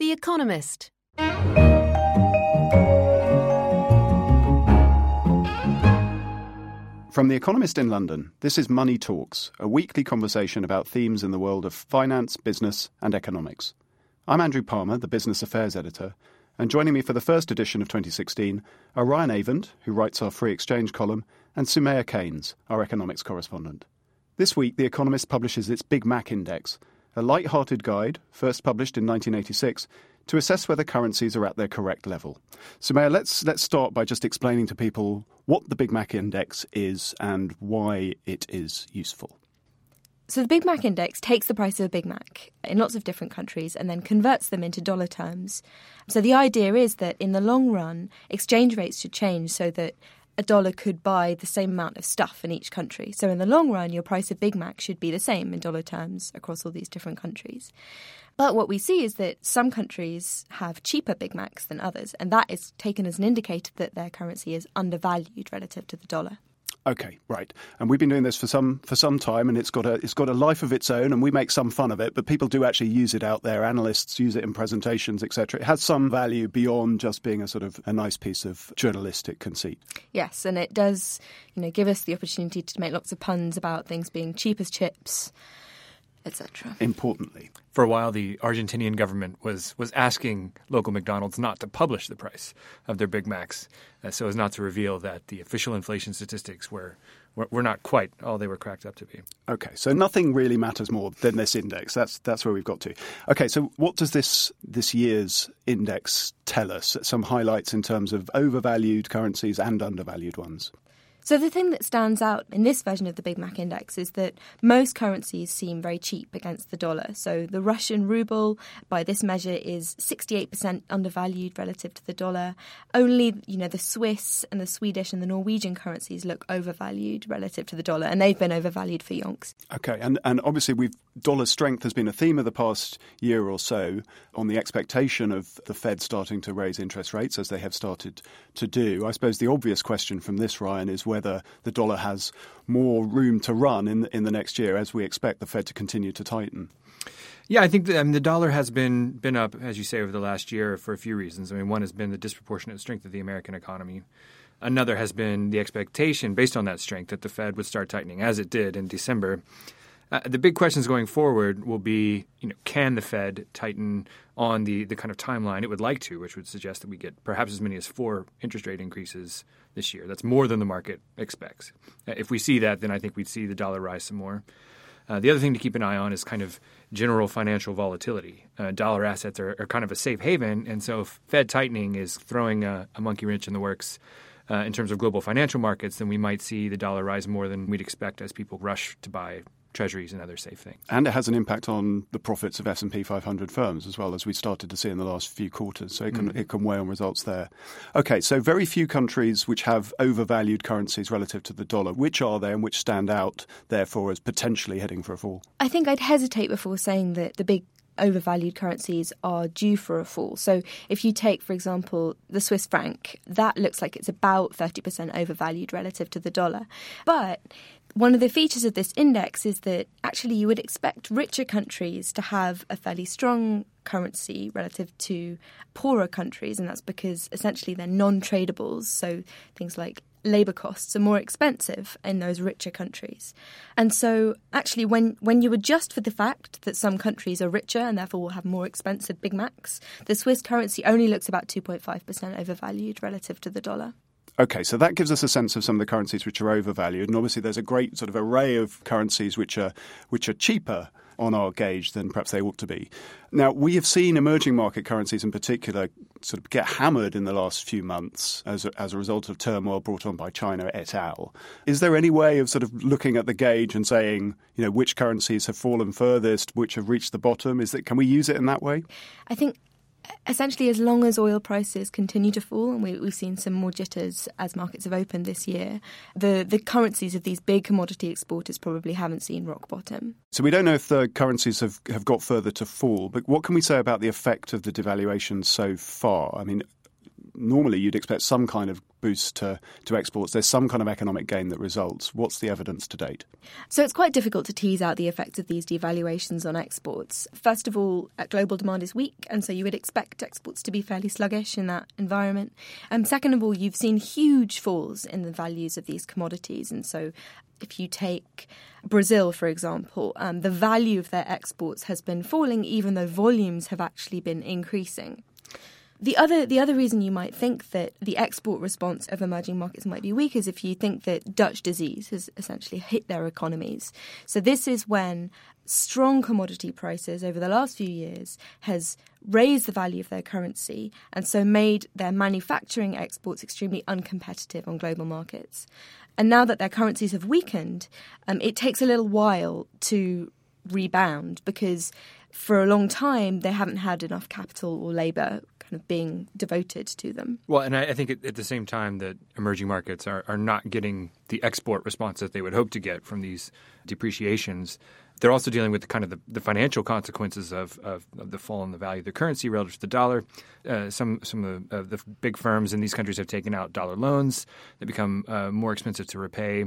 The Economist. From The Economist in London, this is Money Talks, a weekly conversation about themes in the world of finance, business, and economics. I'm Andrew Palmer, the Business Affairs Editor, and joining me for the first edition of 2016 are Ryan Avent, who writes our Free Exchange column, and Soumaya Keynes, our economics correspondent. This week, The Economist publishes its Big Mac Index, a light-hearted guide, first published in 1986, to assess whether currencies are at their correct level. Soumaya, let's let's start by just explaining to people what the Big Mac Index is and why it is useful. So the Big Mac Index takes the price of a Big Mac in lots of different countries and then converts them into dollar terms. So the idea is that in the long run, exchange rates should change so that a dollar could buy the same amount of stuff in each country. So in the long run, your price of Big Mac should be the same in dollar terms across all these different countries. But what we see is that some countries have cheaper Big Macs than others, and that is taken as an indicator that their currency is undervalued relative to the dollar. Okay, right. And we've been doing this for some for some time, and it's got a it's got a life of its own, and we make some fun of it. But people do actually use it out there. Analysts use it in presentations, etc. It has some value beyond just being a sort of a nice piece of journalistic conceit. Yes, and it does, you know, give us the opportunity to make lots of puns about things being cheap as chips etc. Importantly, for a while, the Argentinian government was was asking local McDonald's not to publish the price of their Big Macs, uh, so as not to reveal that the official inflation statistics were, were were not quite all they were cracked up to be. Okay, so nothing really matters more than this index. That's that's where we've got to. Okay, so what does this this year's index tell us? Some highlights in terms of overvalued currencies and undervalued ones. So the thing that stands out in this version of the Big Mac Index is that most currencies seem very cheap against the dollar. So the Russian ruble, by this measure, is 68% undervalued relative to the dollar. Only, you know, the Swiss and the Swedish and the Norwegian currencies look overvalued relative to the dollar, and they've been overvalued for yonks. Okay, and and obviously we've dollar strength has been a theme of the past year or so on the expectation of the Fed starting to raise interest rates as they have started to do. I suppose the obvious question from this, Ryan, is whether the dollar has more room to run in in the next year as we expect the Fed to continue to tighten. Yeah, I think the, I mean, the dollar has been been up, as you say, over the last year for a few reasons. I mean, one has been the disproportionate strength of the American economy. Another has been the expectation, based on that strength, that the Fed would start tightening, as it did in December. Uh, the big questions going forward will be, you know, can the Fed tighten on the, the kind of timeline it would like to, which would suggest that we get perhaps as many as four interest rate increases this year. That's more than the market expects. Uh, if we see that, then I think we'd see the dollar rise some more. Uh, the other thing to keep an eye on is kind of general financial volatility. Uh, dollar assets are, are, kind of a safe haven, and so if Fed tightening is throwing a, a monkey wrench in the works uh, in terms of global financial markets, then we might see the dollar rise more than we'd expect as people rush to buy treasuries and other safe things. And it has an impact on the profits of S&P 500 firms as well as we started to see in the last few quarters. So it can, mm. it can weigh on results there. Okay, so very few countries which have overvalued currencies relative to the dollar. Which are they and which stand out, therefore, as potentially heading for a fall? I think I'd hesitate before saying that the big overvalued currencies are due for a fall. So if you take, for example, the Swiss franc, that looks like it's about 30% overvalued relative to the dollar. But one of the features of this index is that actually you would expect richer countries to have a fairly strong currency relative to poorer countries, and that's because essentially they're non tradables. So things like labour costs are more expensive in those richer countries. And so, actually, when, when you adjust for the fact that some countries are richer and therefore will have more expensive Big Macs, the Swiss currency only looks about 2.5% overvalued relative to the dollar. Okay, so that gives us a sense of some of the currencies which are overvalued, and obviously there's a great sort of array of currencies which are which are cheaper on our gauge than perhaps they ought to be. Now, we have seen emerging market currencies in particular sort of get hammered in the last few months as a, as a result of turmoil brought on by China et al. Is there any way of sort of looking at the gauge and saying, you know, which currencies have fallen furthest, which have reached the bottom? Is that can we use it in that way? I think essentially, as long as oil prices continue to fall, and we, have seen some more jitters as markets have opened this year, the, the currencies of these big commodity exporters probably haven't seen rock bottom. So we don't know if the currencies have, have got further to fall, but what can we say about the effect of the devaluation so far? I mean, normally you'd expect some kind of boost to, to exports. There's some kind of economic gain that results. What's the evidence to date? So it's quite difficult to tease out the effects of these devaluations on exports. First of all, uh, global demand is weak, and so you would expect exports to be fairly sluggish in that environment. And um, second of all, you've seen huge falls in the values of these commodities, and so if you take Brazil, for example, um, the value of their exports has been falling even though volumes have actually been increasing. The other the other reason you might think that the export response of emerging markets might be weak is if you think that Dutch disease has essentially hit their economies. So this is when strong commodity prices over the last few years has raised the value of their currency and so made their manufacturing exports extremely uncompetitive on global markets. And now that their currencies have weakened, um, it takes a little while to rebound because for a long time they haven't had enough capital or labour kind of being devoted to them. Well, and I, I think at, at, the same time that emerging markets are, are not getting the export response that they would hope to get from these depreciations. They're also dealing with the, kind of the, the financial consequences of, of, of, the fall in the value of the currency relative to the dollar. Uh, some some of the, the, big firms in these countries have taken out dollar loans that become uh, more expensive to repay.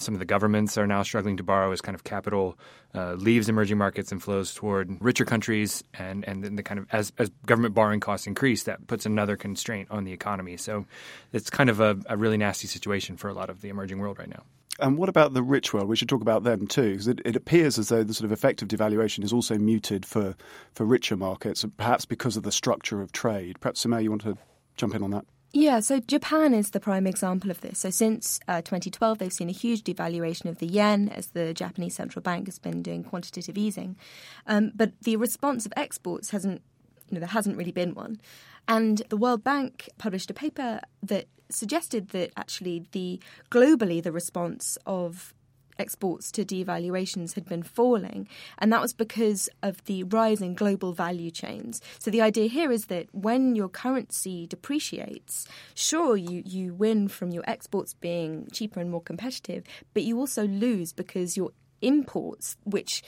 Some of the governments are now struggling to borrow as kind of capital uh, leaves emerging markets and flows toward richer countries, and and then the kind of as as government borrowing costs increase, that puts another constraint on the economy. So it's kind of a, a really nasty situation for a lot of the emerging world right now. And what about the rich world? We should talk about them too, because it, it, appears as though the sort of effect of devaluation is also muted for, for richer markets, perhaps because of the structure of trade. Perhaps, Soumaya, you want to jump in on that? Yeah, so Japan is the prime example of this. So since uh, 2012, they've seen a huge devaluation of the yen as the Japanese central bank has been doing quantitative easing. Um, but the response of exports hasn't, you know, there hasn't really been one. And the World Bank published a paper that suggested that actually the globally the response of exports to devaluations had been falling, and that was because of the rise in global value chains. So the idea here is that when your currency depreciates, sure, you, you win from your exports being cheaper and more competitive, but you also lose because your imports, which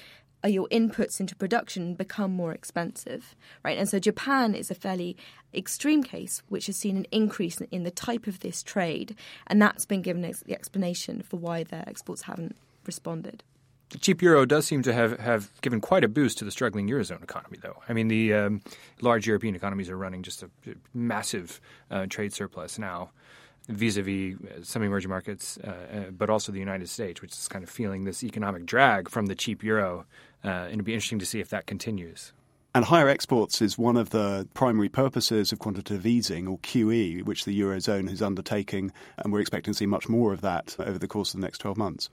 your inputs into production become more expensive, right? And so Japan is a fairly extreme case, which has seen an increase in the type of this trade, and that's been given as the explanation for why their exports haven't responded. The cheap euro does seem to have, have given quite a boost to the struggling eurozone economy, though. I mean, the um, large European economies are running just a massive uh, trade surplus now vis-a-vis uh, some emerging markets, uh, uh, but also the United States, which is kind of feeling this economic drag from the cheap euro uh, and it'd be interesting to see if that continues. And higher exports is one of the primary purposes of quantitative easing, or QE, which the Eurozone is undertaking, and we're expecting to see much more of that over the course of the next 12 months.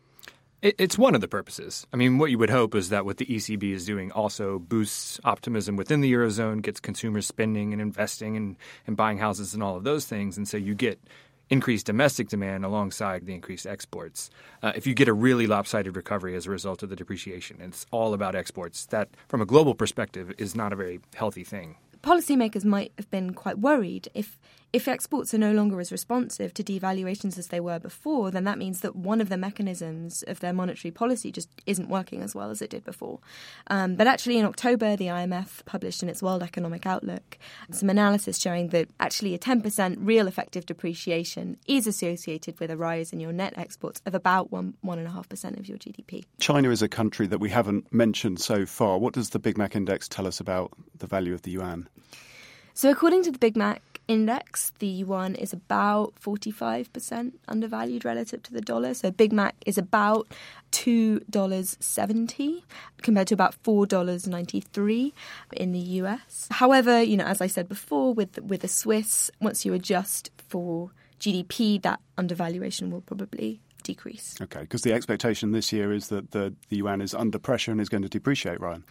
It's one of the purposes. I mean, what you would hope is that what the ECB is doing also boosts optimism within the Eurozone, gets consumers spending and investing and, and buying houses and all of those things. And so you get increased domestic demand alongside the increased exports. Uh, if you get a really lopsided recovery as a result of the depreciation, it's all about exports. That, from a global perspective, is not a very healthy thing. Policymakers might have been quite worried if if exports are no longer as responsive to devaluations as they were before, then that means that one of the mechanisms of their monetary policy just isn't working as well as it did before. Um, but actually, in October, the IMF published in its World Economic Outlook some analysis showing that actually a 10% real effective depreciation is associated with a rise in your net exports of about 1, 1.5% of your GDP. China is a country that we haven't mentioned so far. What does the Big Mac Index tell us about the value of the yuan? So, according to the Big Mac index, the yuan is about 45% undervalued relative to the dollar. So, Big Mac is about $2.70 compared to about $4.93 in the US. However, you know, as I said before, with, with the Swiss, once you adjust for GDP, that undervaluation will probably decrease. Okay, because the expectation this year is that the, the yuan is under pressure and is going to depreciate, Ryan.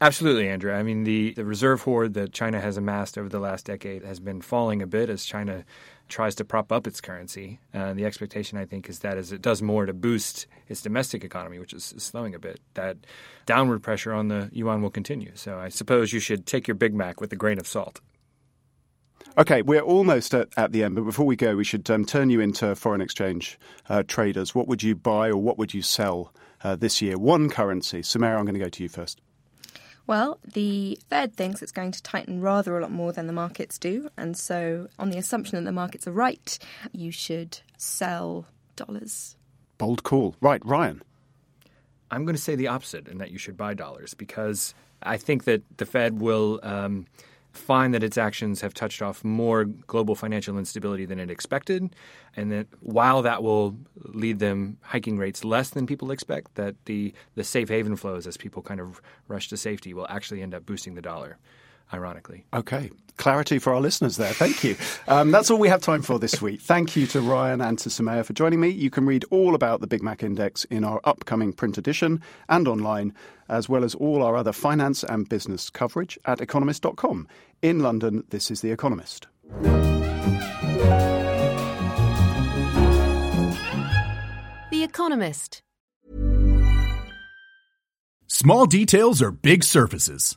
Absolutely, Andrew. I mean, the, the reserve hoard that China has amassed over the last decade has been falling a bit as China tries to prop up its currency. And the expectation, I think, is that as it does more to boost its domestic economy, which is, is slowing a bit, that downward pressure on the yuan will continue. So I suppose you should take your Big Mac with a grain of salt. Okay, we're almost at, at the end, but before we go, we should um, turn you into foreign exchange uh, traders. What would you buy or what would you sell uh, this year? One currency. Soumaya, I'm going to go to you first. Well, the Fed thinks it's going to tighten rather a lot more than the markets do. And so, on the assumption that the markets are right, you should sell dollars. Bold call. Right, Ryan. I'm going to say the opposite, and that you should buy dollars because I think that the Fed will. Um, find that its actions have touched off more global financial instability than it expected, and that while that will lead them hiking rates less than people expect, that the the safe haven flows as people kind of rush to safety will actually end up boosting the dollar ironically. Okay. Clarity for our listeners there. Thank you. Um, that's all we have time for this week. Thank you to Ryan and to Soumaya for joining me. You can read all about the Big Mac Index in our upcoming print edition and online, as well as all our other finance and business coverage at economist.com. In London, this is The Economist. The Economist. Small details are big surfaces